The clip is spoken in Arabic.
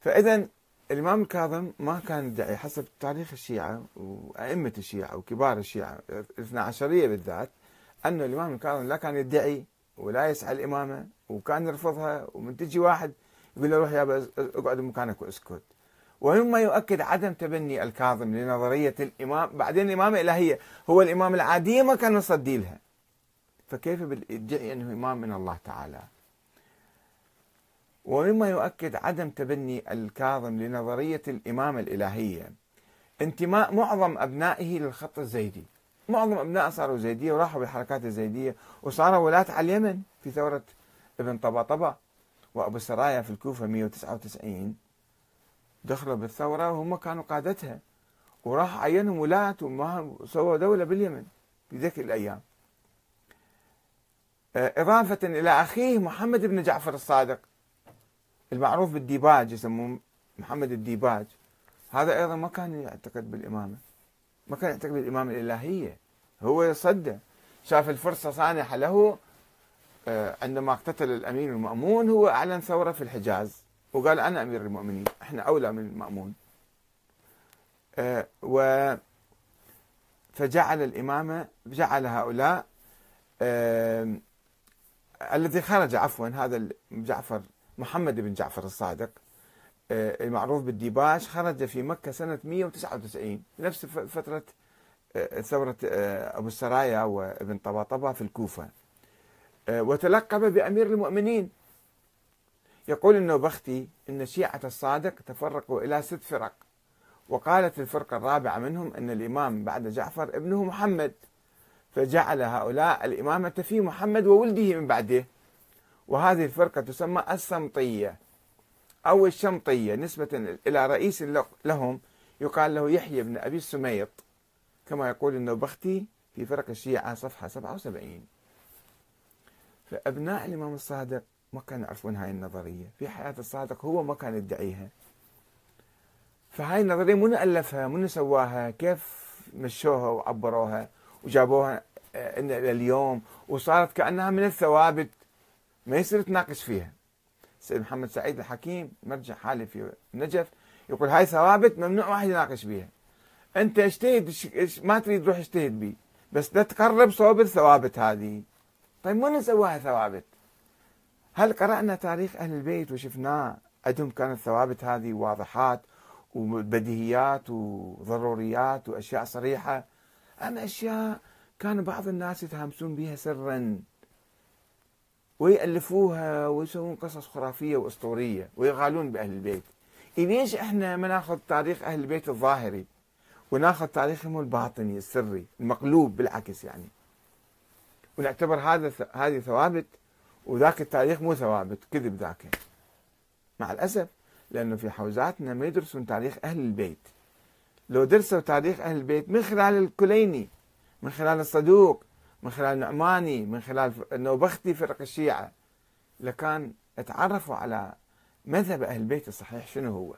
فإذا الإمام الكاظم ما كان يدعي حسب تاريخ الشيعة وأئمة الشيعة وكبار الشيعة الاثنا عشرية بالذات أن الإمام الكاظم لا كان يدعي ولا يسعى الإمامة وكان يرفضها. ومن تجي واحد يقول له روح يا اقعد مكانك واسكت. ومما يؤكد عدم تبني الكاظم لنظرية الإمام. بعدين الإمامة الإلهية هو الإمام العادية ما كان يصدي لها. فكيف يدعي أنه إمام من الله تعالى؟ ومما يؤكد عدم تبني الكاظم لنظرية الإمامة الإلهية. انتماء معظم أبنائه للخط الزيدي. معظم أبناء صاروا زيدية وراحوا بالحركات الزيدية وصاروا ولاة على اليمن في ثورة ابن طباطبة وأبو السرايا في الكوفة 199 دخلوا بالثورة وهم كانوا قادتها. وراح عينهم ولاة وسووا دولة باليمن في ذيك الأيام. آه، إضافة إلى أخيه محمد بن جعفر الصادق. المعروف بالديباج يسموه محمد الديباج. هذا أيضا ما كان يعتقد بالإمامة. ما كان يعتقد بالإمامة الإلهية. هو صدى شاف الفرصة سانحة له آه، عندما اقتتل الأمير المأمون هو أعلن ثورة في الحجاز وقال أنا أمير المؤمنين إحنا أولى من المأمون. آه، و فجعل الإمامة جعل هؤلاء الذي خرج عفوا هذا جعفر محمد بن جعفر الصادق آه، المعروف بالديباج خرج في مكة سنة 199 نفس فترة آه، ثورة آه، أبو السرايا وابن طباطبة في الكوفة. وتلقب بأمير المؤمنين. يقول النوبختي إن شيعة الصادق تفرقوا إلى ست فرق وقالت الفرقة الرابعة منهم أن الإمام بعد جعفر ابنه محمد فجعل هؤلاء الإمامة في محمد وولده من بعده. وهذه الفرقة تسمى السمطية أو الشمطية نسبة إلى رئيس لهم يقال له يحيى بن أبي السميط. كما يقول النوبختي في فرق الشيعة صفحة 77 فأبناء الإمام الصادق ما كانوا يعرفون هاي النظرية. في حياة الصادق هو ما كان يدعيها. فهاي النظرية من ألفها من سواها كيف مشوها وعبروها وجابوها آه، إلى اليوم؟ وصارت كأنها من الثوابت. ما يصير تناقش فيها؟ سيد محمد سعيد الحكيم مرجع حالي في النجف يقول هاي ثوابت ممنوع واحد يناقش بيها. أنت اجتهد ما تريد تروح اجتهد بي بس لا تقرب صوب الثوابت هذه. طيب من سواها ثوابت؟ هل قرأنا تاريخ أهل البيت وشفناه عندهم كانت ثوابت هذه واضحات وبديهيات وضروريات وأشياء صريحة؟ أم أشياء كان بعض الناس يتهامسون بها سرا. ويألفوها ويسوون قصص خرافية وأسطورية ويغالون بأهل البيت. ليش إحنا ما ناخذ تاريخ أهل البيت الظاهري وناخذ تاريخهم الباطني السري المقلوب بالعكس يعني. ونعتبر هذا هذه ثوابت وذاك التاريخ مو ثوابت كذب ذاك. مع الأسف لأنه في حوزاتنا ما يدرسون تاريخ أهل البيت. لو درسوا تاريخ أهل البيت من خلال الكليني من خلال الصدوق من خلال النعماني من خلال النوبختي فرق الشيعة. لكان اتعرفوا على مذهب أهل البيت الصحيح شنو هو؟